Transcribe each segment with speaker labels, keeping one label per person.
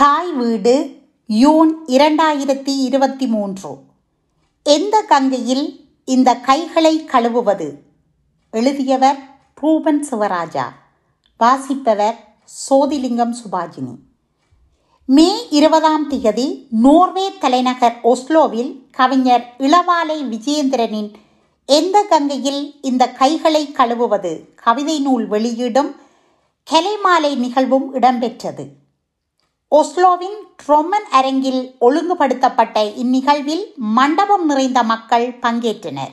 Speaker 1: தாய் வீடு யூன் இரண்டாயிரத்தி இருபத்தி மூன்று. எந்த கங்கையில் இந்த கைகளை கழுவுவது? எழுதியவர் ரூபன் சிவராஜா வாசிப்பவர் சோதிலிங்கம் சுபாஜினி. மே இருபதாம் தேதி நோர்வே தலைநகர் ஒஸ்லோவில் கவிஞர் இளவாலை விஜயேந்திரனின் எந்த கங்கையில் இந்த கைகளை கழுவுவது? கவிதை நூல் வெளியீடும் கலைமாலை நிகழ்வும் இடம்பெற்றது. ஒஸ்லோவின் ட்ரொமன் அரங்கில் ஒழுங்குபடுத்தப்பட்ட இந்நிகழ்வில் மண்டபம் நிறைந்த மக்கள் பங்கேற்றனர்.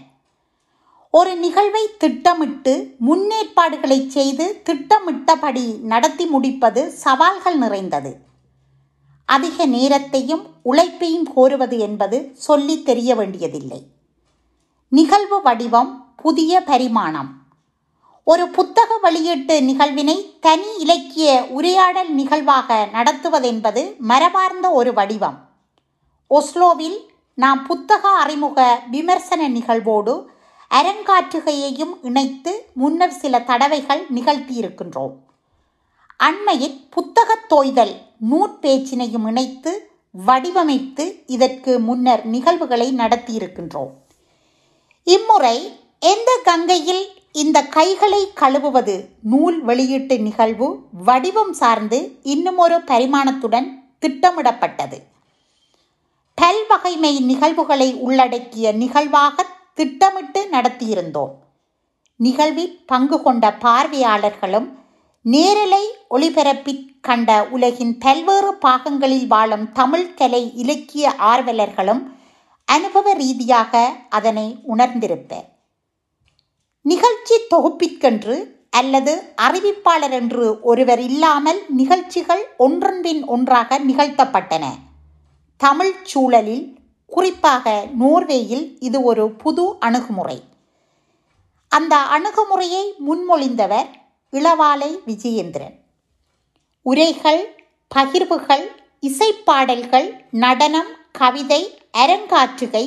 Speaker 1: ஒரு நிகழ்வை திட்டமிட்டு முன்னேற்பாடுகளை செய்து திட்டமிட்டபடி நடத்தி முடிப்பது சவால்கள் நிறைந்தது. அதிக நேரத்தையும் உழைப்பையும் கோருவது என்பது சொல்லி தெரிய வேண்டியதில்லை. நிகழ்வு வடிவம் புதிய பரிமாணம். ஒரு புத்தக வெளியீட்டு நிகழ்வினை தனி இலக்கிய உரையாடல் நிகழ்வாக நடத்துவதென்பது மரபார்ந்த ஒரு வடிவம். ஒஸ்லோவில் நாம் புத்தக அறிமுக விமர்சன நிகழ்வோடு அரங்காற்றுகையையும் இணைத்து முன்னர் சில தடவைகள் நிகழ்த்தியிருக்கின்றோம். அண்மையில் புத்தகத் தோய்தல் நூற்பேச்சினையும் இணைத்து வடிவமைத்து இதற்கு முன்னர் நிகழ்வுகளை நடத்தியிருக்கின்றோம். இம்முறை எந்த கங்கையில் இந்த கைகளை கழுவுவது நூல் வெளியீட்டு நிகழ்வு வடிவம் சார்ந்து இன்னுமொரு பரிமாணத்துடன் திட்டமிடப்பட்டது. பல்வகைமை நிகழ்வுகளை உள்ளடக்கிய நிகழ்வாக திட்டமிட்டு நடத்தியிருந்தோம். நிகழ்வில் பங்கு கொண்ட பார்வையாளர்களும் நேரலை ஒளிபரப்பிக் கண்ட உலகின் பல்வேறு பாகங்களில் வாழும் தமிழ் கலை இலக்கிய ஆர்வலர்களும் அனுபவ ரீதியாக அதனை உணர்ந்திருப்பர். நிகழ்ச்சி தொகுப்பிற்கென்று அல்லது அறிவிப்பாளர் என்று ஒருவர் இல்லாமல் நிகழ்ச்சிகள் ஒன்றன்பின் ஒன்றாக நிகழ்த்தப்பட்டன. தமிழ் சூழலில் குறிப்பாக நோர்வேயில் இது ஒரு புது அணுகுமுறை. அந்த அணுகுமுறையை முன்மொழிந்தவர் இளவாலை விஜயேந்திரன். உரைகள் பகிர்வுகள் இசைப்பாடல்கள் நடனம் கவிதை அரங்காற்றுகை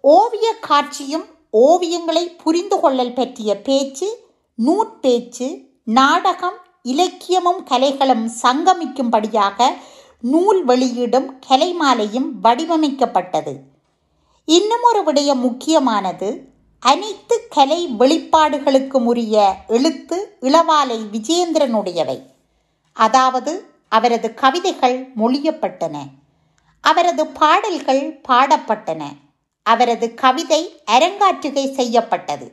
Speaker 1: ஓவிய காட்சியும் ஓவியங்களை புரிந்து கொள்ளல் பற்றிய பேச்சு நூற்பேச்சு நாடகம் இலக்கியமும் கலைகளும் சங்கமிக்கும்படியாக நூல் வெளியீடும் கலைமாலையும் வடிவமைக்கப்பட்டது. இன்னும் ஒரு விடயம் முக்கியமானது அனைத்து கலை வெளிப்பாடுகளுக்கும் உரிய எழுத்து இளவாலை விஜயேந்திரனுடையவை. அதாவது அவரது கவிதைகள் மொழியப்பட்டன. அவரது பாடல்கள் பாடப்பட்டன. அவரது கவிதை அரங்காற்றுகை செய்யப்பட்டது.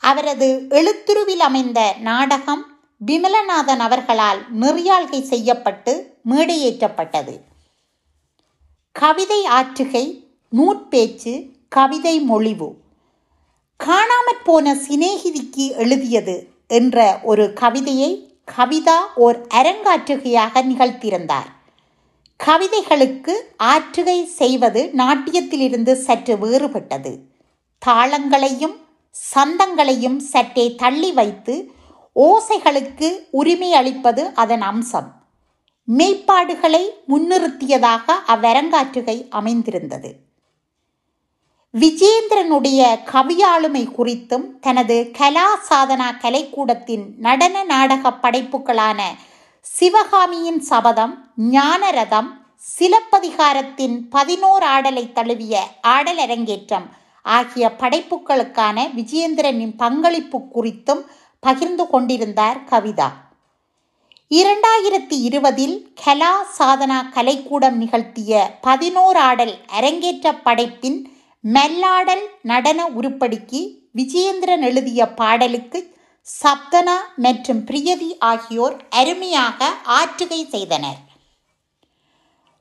Speaker 1: அவரது எழுத்துருவில் அமைந்த நாடகம் விமலநாதன் அவர்களால் நெறியாள்கை செய்யப்பட்டு மேடையேற்றப்பட்டது. கவிதை ஆற்றுகை நூற்பேச்சு கவிதை மொழிவு. காணாமற் போன சிநேகிதிக்கு எழுதியது என்ற ஒரு கவிதையை கவிதா ஓர் அரங்காற்றுகையாக நிகழ்த்தியிருந்தார். கவிதைகளுக்கு ஆற்றுகை செய்வது நாட்டியத்திலிருந்து சற்று வேறுபட்டது. தாளங்களையும் சந்தங்களையும் சற்றே தள்ளி வைத்து ஓசைகளுக்கு உரிமை அளிப்பது அதன் அம்சம். மெய்ப்பாடுகளை முன்னிறுத்தியதாக அவ்வரங்காற்றுகை அமைந்திருந்தது. விஜேந்திரனுடைய கவியாளுமை குறித்தும் தனது கலா சாதனா கலைக்கூடத்தின் நடன நாடக படைப்புகளான சிவகாமியின் சபதம் ஞானரதம் சிலப்பதிகாரத்தின் பதினோரு ஆடலை தழுவிய ஆடல் அரங்கேற்றம் ஆகிய படைப்புகளுக்கான விஜயேந்திரனின் பங்களிப்பு குறித்தும் பகிர்ந்து கொண்டிருந்தார் கவிதா. இரண்டாயிரத்தி இருபதில் கலா சாதனா கலைக்கூடம் நிகழ்த்திய பதினோரு ஆடல் அரங்கேற்ற படைப்பின் மெல்லாடல் நடன உருப்படிக்கு விஜயேந்திரன் எழுதிய பாடலுக்கு சப்தனா மற்றும் பிரியதி ஆகியோர் அருமையாக ஆற்றுகை செய்தனர்.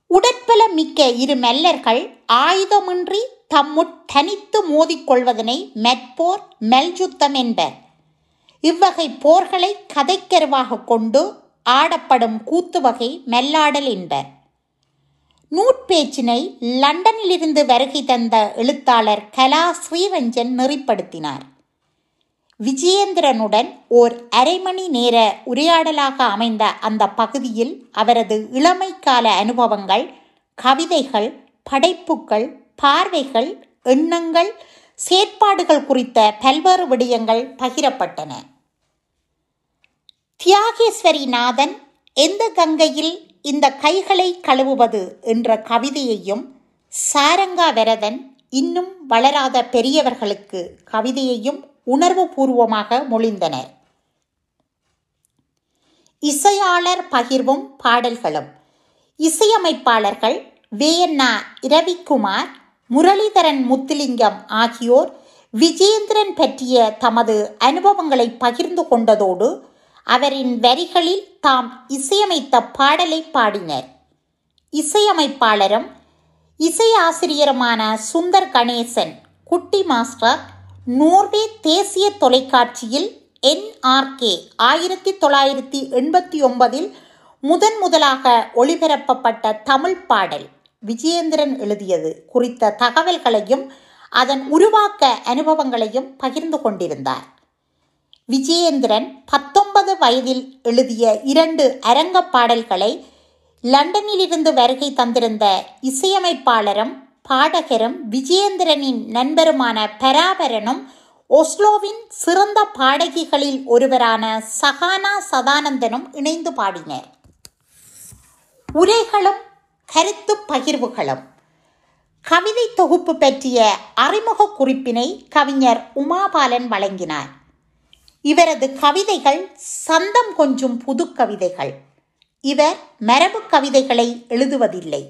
Speaker 1: உடற்பல மிக்க இரு மெல்லர்கள் ஆயுதமின்றி தம்முட் தனித்து மோதிக்கொள்வதனை மெற்போர் மெல்ஜுத்தம் என்பர். இவ்வகை போர்களை கதைக்கருவாக கொண்டு ஆடப்படும் கூத்து வகை மெல்லாடல் என்பர். நூற்பேச்சினை லண்டனிலிருந்து வருகை தந்த எழுத்தாளர் கலா ஸ்ரீரஞ்சன் நெறிப்படுத்தினார். விஜயேந்திரனுடன் ஓர் அரை மணி நேர உரையாடலாக அமைந்த அந்த பகுதியில் அவரது இளமைக்கால அனுபவங்கள் கவிதைகள் படைப்புகள் பார்வைகள் எண்ணங்கள் செயற்பாடுகள் குறித்த பல்வேறு விடயங்கள் பகிரப்பட்டன. தியாகேஸ்வரி நாதன் எந்த கங்கையில் இந்த கைகளை கழுவுவது என்ற கவிதையையும் சாரங்கா வரதன் இன்னும் வளராத பெரியவர்களுக்கு கவிதையையும் உணர்வுபூர்வமாக மொழிந்தனர். இசையாளர் பகிர்வும் பாடல்களும். இசையமைப்பாளர்கள் வேயண்ணா இரவிக்குமார் முரளிதரன் முத்துலிங்கம் ஆகியோர் விஜேந்திரன் பற்றிய தமது அனுபவங்களை பகிர்ந்து கொண்டதோடு அவரின் வரிகளில் தாம் இசையமைத்த பாடலை பாடினர். இசையமைப்பாளரும் இசையாசிரியருமான சுந்தர் கணேசன் குட்டி மாஸ்டர் நோர்வே தேசிய தொலைக்காட்சியில் என்ஆர்கே ஆயிரத்தி தொள்ளாயிரத்தி எண்பத்தி ஒன்பதில் முதன் முதலாக ஒளிபரப்பப்பட்ட தமிழ் பாடல் விஜயேந்திரன் எழுதியது குறித்த தகவல்களையும் அதன் உருவாக்க அனுபவங்களையும் பகிர்ந்து கொண்டிருந்தார். விஜயேந்திரன் பத்தொன்பது வயதில் எழுதிய இரண்டு அரங்க பாடல்களை லண்டனிலிருந்து வருகை தந்திருந்த இசையமைப்பாளரும் பாடகரும் விஜயேந்திரனின் நண்பருமான பராபரனும் ஒஸ்லோவின் சிறந்த பாடகிகளில் ஒருவரான சகானா சதானந்தனும் இணைந்து பாடினர். உரைகளும் கருத்து பகிர்வுகளும். கவிதை தொகுப்பு பற்றிய அறிமுக குறிப்பினை கவிஞர் உமாபாலன் வழங்கினார். இவரது கவிதைகள் சந்தம் கொஞ்சும் புது கவிதைகள். இவர் மரபு கவிதைகளை எழுதுவதில்லை.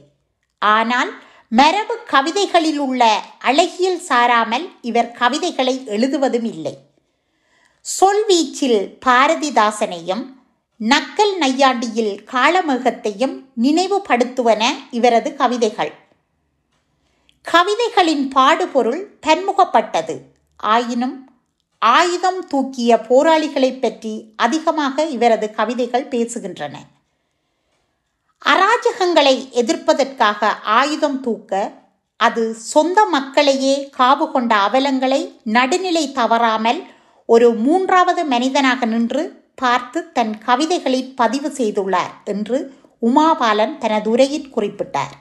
Speaker 1: ஆனால் மரபு கவிதைகளில் உள்ள அழகியல் சாராமல் இவர் கவிதைகளை எழுதுவதும் இல்லை. சொல்வீச்சில் பாரதிதாசனையும் நக்கல் நையாண்டியில் காளமேகத்தையும் நினைவுபடுத்துவன இவரது கவிதைகள். கவிதைகளின் பாடுபொருள் பன்முகப்பட்டது ஆயினும் ஆயுதம் தூக்கிய போராளிகளைப் பற்றி அதிகமாக இவரது கவிதைகள் பேசுகின்றன. அராஜகங்களை எதிர்ப்பதற்காக ஆயுதம் தூக்க அது சொந்த மக்களையே காவு கொண்ட அவலங்களை நடுநிலை தவறாமல் ஒரு மூன்றாவது மனிதனாக நின்று பார்த்து தன் கவிதைகளை பதிவு செய்துள்ளார் என்று உமாபாலன் தனது உரையில் குறிப்பிட்டார்.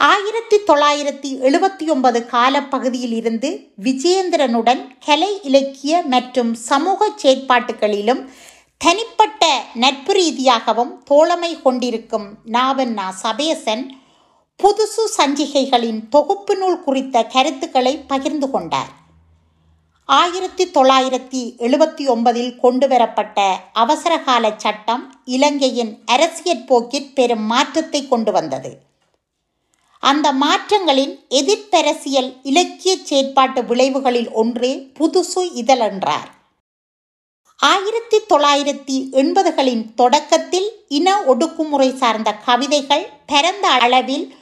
Speaker 1: ஆயிரத்தி தொள்ளாயிரத்தி எழுபத்தி ஒன்பது காலப்பகுதியில் இருந்து விஜயேந்திரனுடன் கலை இலக்கிய மற்றும் சமூக செயற்பாட்டுகளிலும் தனிப்பட்ட நட்பு ரீதியாகவும் தோழமை கொண்டிருக்கும் நாவண்ணா சபேசன் புதுசு சஞ்சிகைகளின் தொகுப்பு நூல் குறித்த கருத்துக்களை பகிர்ந்து கொண்டார். ஆயிரத்தி தொள்ளாயிரத்தி எழுபத்தி ஒன்பதில் கொண்டுவரப்பட்ட அவசரகால சட்டம் இலங்கையின் அரசியற் போக்கில் பெரும் மாற்றத்தை கொண்டு வந்தது. அந்த மாற்றங்களின் எதிர்ப்பரசியல் இலக்கிய செயற்பாட்டு விளைவுகளில் ஒன்றே புதுசு இதழ் என்றார். ஆயிரத்தி தொள்ளாயிரத்தி எண்பதுகளின் தொடக்கத்தில் இன ஒடுக்குமுறை சார்ந்த கவிதைகள் பரந்த அளவில்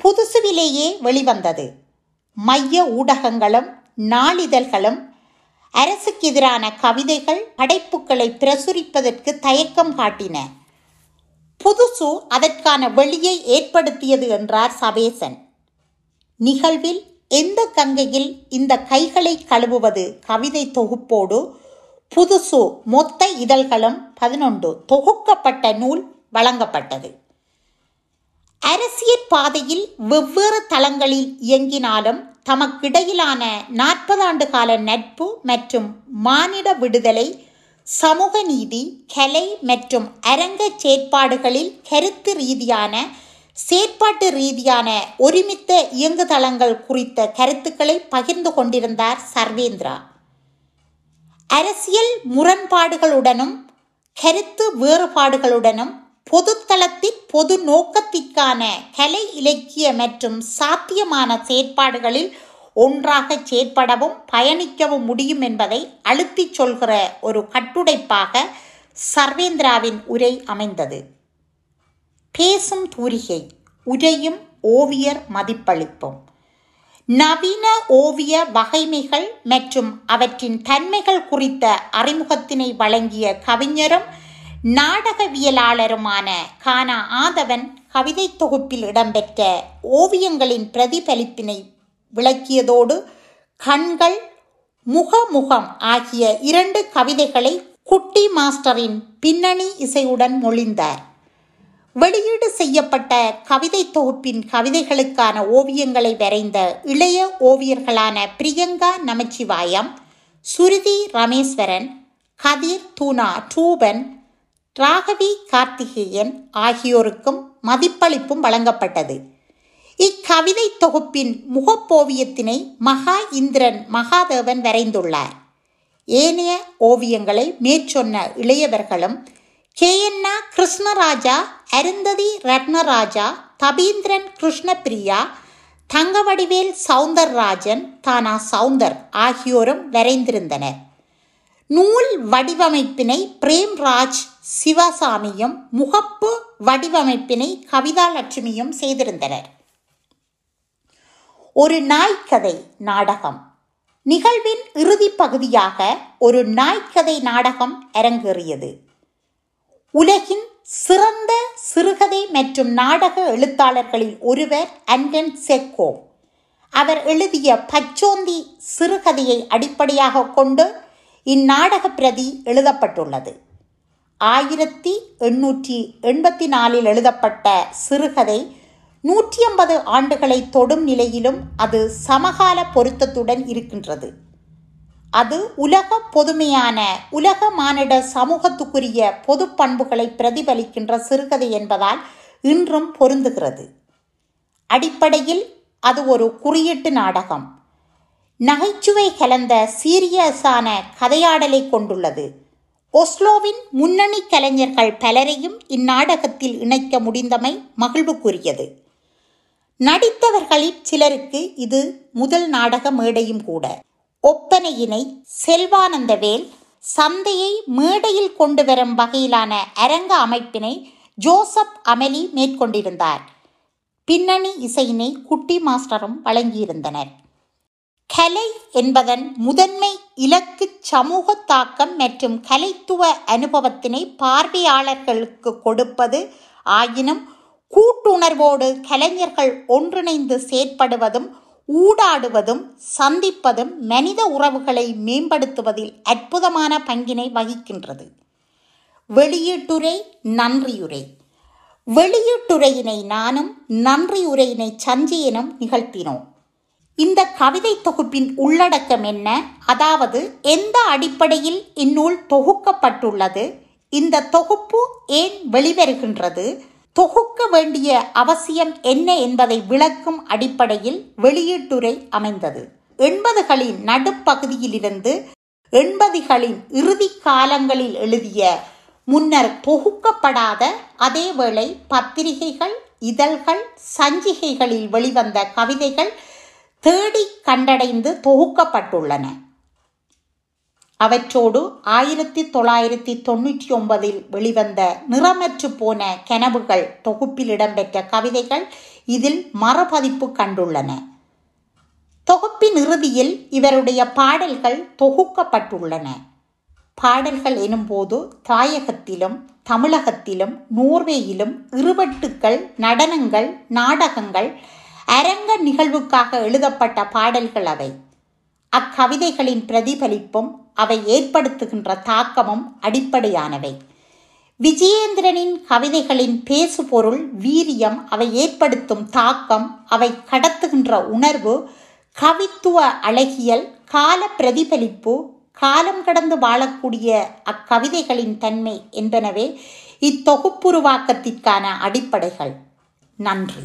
Speaker 1: புதுசுவிலேயே வெளிவந்தது. மைய ஊடகங்களும் நாளிதழ்களும் அரசுக்கு எதிரான கவிதைகள் படைப்புகளை பிரசுரிப்பதற்கு தயக்கம் காட்டின. புதுசு அதற்கான வெளியை ஏற்படுத்தியது என்றார் சபேசன். நிகழ்வில் எந்த கங்கையில் இந்த கைகளை கழுவுவது கவிதை தொகுப்போடு புதுசு மொத்த இதழ்களும் பதினொன்று. தொகுக்கப்பட்ட நூல் வழங்கப்பட்டது. அரசியல் பாதையில் வெவ்வேறு தளங்களில் இயங்கினாலும் தமக்கிடையிலான நாற்பது ஆண்டு கால நட்பு மற்றும் மானிட விடுதலை சமூக நீதி கலை மற்றும் அரங்க செயற்பாடுகளில் கருத்து ரீதியான செயற்பாட்டு ரீதியான ஒருமித்த இயங்குதளங்கள் குறித்த கருத்துக்களை பகிர்ந்து கொண்டிருந்தார் சர்வேந்திரா. அரசியல் முரண்பாடுகளுடனும் கருத்து வேறுபாடுகளுடனும் பொதுத்தளத்தின் பொது நோக்கத்திற்கான கலை இலக்கிய மற்றும் சாத்தியமான செயற்பாடுகளில் ஒன்றாக செயற்படவும் பயணிக்கவும் முடியும் என்பதை அழுத்திச் சொல்கிற ஒரு கட்டுடைப்பாக சர்வேந்திராவின் உரை அமைந்தது. பேசும் தூரிகை உரையும் ஓவியர் மதிப்பளிப்பும். நவீன ஓவிய வகைமைகள் மற்றும் அவற்றின் தன்மைகள் குறித்த அறிமுகத்தினை வழங்கிய கவிஞரும் நாடகவியலாளருமான கானா ஆதவன் கவிதை தொகுப்பில் இடம்பெற்ற ஓவியங்களின் பிரதிபலிப்பினை விளக்கியதோடு கண்கள் முகமுகம் ஆகிய இரண்டு கவிதைகளை குட்டி மாஸ்டரின் பின்னணி இசையுடன் மொழிந்தார். வெளியீடு செய்யப்பட்ட கவிதை தொகுப்பின் கவிதைகளுக்கான ஓவியங்களை வரைந்த இளைய ஓவியர்களான பிரியங்கா நமச்சிவாயம் சுருதி ரமேஸ்வரன் கதிர் தூனா டூபன் ராகவி கார்த்திகேயன் ஆகியோருக்கும் மதிப்பளிப்பும் வழங்கப்பட்டது. இக்கவிதை தொகுப்பின் முகப்போவியத்தினை மகா இந்திரன் மகாதேவன் வரைந்துள்ளார். ஏனைய ஓவியங்களை மேற்சொன்ன இளையவர்களும் கேஎன்ஆ கிருஷ்ணராஜா அருந்ததி ரத்னராஜா தபீந்திரன் கிருஷ்ணபிரியா தங்கவடிவேல் சவுந்தரராஜன் தானா சவுந்தர் ஆகியோரும் வரைந்திருந்தனர் நூல் வடிவமைப்பினை பிரேம்ராஜ் சிவசாமியும் முகப்பு வடிவமைப்பினை கவிதா லட்சுமியும் செய்திருந்தனர் ஒரு நாய்க்கதை நாடகம் நிகழ்வின் இறுதி பகுதியாக ஒரு நாய்க்கதை நாடகம் அரங்கேறியது உலகின் சிறந்த சிறுகதை மற்றும் நாடக எழுத்தாளர்களில் ஒருவர் அண்டன் செக்கோ. அவர் எழுதிய பச்சோந்தி சிறுகதையை அடிப்படையாக கொண்டு இந்நாடக பிரதி எழுதப்பட்டுள்ளது. ஆயிரத்தி எண்ணூற்றி எண்பத்தி நாலில் எழுதப்பட்ட சிறுகதை நூற்றி ஐம்பது ஆண்டுகளை தொடும் நிலையிலும் அது சமகால பொருத்தத்துடன் இருக்கின்றது. அது உலக பொதுமையான உலக மானிட சமூகத்துக்குரிய பொது பண்புகளை பிரதிபலிக்கின்ற சிறுகதை என்பதால் இன்றும் பொருந்துகிறது. அடிப்படையில் அது ஒரு குறியீட்டு நாடகம். நகைச்சுவை கலந்த சீரியஸான கதையாடலை கொண்டுள்ளது. ஒஸ்லோவின் முன்னணி கலைஞர்கள் பலரையும் இந்நாடகத்தில் இணைக்க முடிந்தமை மகிழ்வுக்குரியது. நடித்தவர்களில் சிலருக்கு இது முதல் நாடக மேடையும் கூட. ஒப்பனையினை செல்வானந்தவேல் சந்தையை மேடையில் கொண்டு வரும் வகையிலான அரங்க அமைப்பினை ஜோசப் அமலி மேற்கொண்டிருந்தார். பின்னணி இசையினை குட்டி மாஸ்டரும் வழங்கியிருந்தனர். கலை என்பதன் முதன்மை இலக்கு சமூக தாக்கம் மற்றும் கலைத்துவ அனுபவத்தினை பார்வையாளர்களுக்கு கொடுப்பது ஆயினும் கூட்டுணர்வோடு கலைஞர்கள் ஒன்றிணைந்து செயற்படுவதும் ஊடாடுவதும் சந்திப்பதும் மனித உறவுகளை மேம்படுத்துவதில் அற்புதமான பங்கினை வகிக்கின்றது. வெளியீட்டுரை நன்றியுரை. வெளியீட்டுரையினை நானும் நன்றியுரையினை சஞ்சயனும் நிகழ்த்தினோம். இந்த கவிதை தொகுப்பின் உள்ளடக்கம் என்ன? அதாவது எந்த அடிப்படையில் இந்நூல் தொகுக்கப்பட்டுள்ளது? இந்த தொகுப்பு ஏன் வெளிவருகின்றது? தொகுக்க வேண்டிய அவசியம் என்ன என்பதை விளக்கும் அடிப்படையில் வெளியீட்டுரை அமைந்தது. எண்பதுகளின் நடுப்பகுதியிலிருந்து எண்பதுகளின் இறுதி காலங்களில் எழுதிய முன்னர் தொகுக்கப்படாத அதேவேளை பத்திரிகைகள் இதழ்கள் சஞ்சிகைகளில் வெளிவந்த கவிதைகள் தேடி கண்டடைந்து தொகுக்கப்பட்டுள்ளன. அவற்றோடு ஆயிரத்தி தொள்ளாயிரத்தி தொண்ணூற்றி ஒன்பதில் வெளிவந்த நிறமற்று போன கனவுகள் தொகுப்பில் இடம்பெற்ற கவிதைகள் இதில் மறுபதிப்பு கண்டுள்ளன. தொகுப்பின் இறுதியில் இவருடைய பாடல்கள் தொகுக்கப்பட்டுள்ளன. பாடல்கள் எனும்போது தாயகத்திலும் தமிழகத்திலும் நோர்வேயிலும் இருவட்டுக்கள் நடனங்கள் நாடகங்கள் அரங்க நிகழ்வுக்காக எழுதப்பட்ட பாடல்கள் அவை. அக்கவிதைகளின் பிரதிபலிப்பும் அவை ஏற்படுத்துகின்ற தாக்கமும் அடிப்படையானவை. விஜயேந்திரனின் கவிதைகளின் பேசுபொருள் வீரியம் அவை ஏற்படுத்தும் தாக்கம் அவை கடத்துகின்ற உணர்வு கவித்துவ அழகியல் கால பிரதிபலிப்பு காலம் கடந்து வாழக்கூடிய அக்கவிதைகளின் தன்மை என்பனவே இத்தொகுப்புருவாக்கத்திற்கான அடிப்படைகள். நன்றி.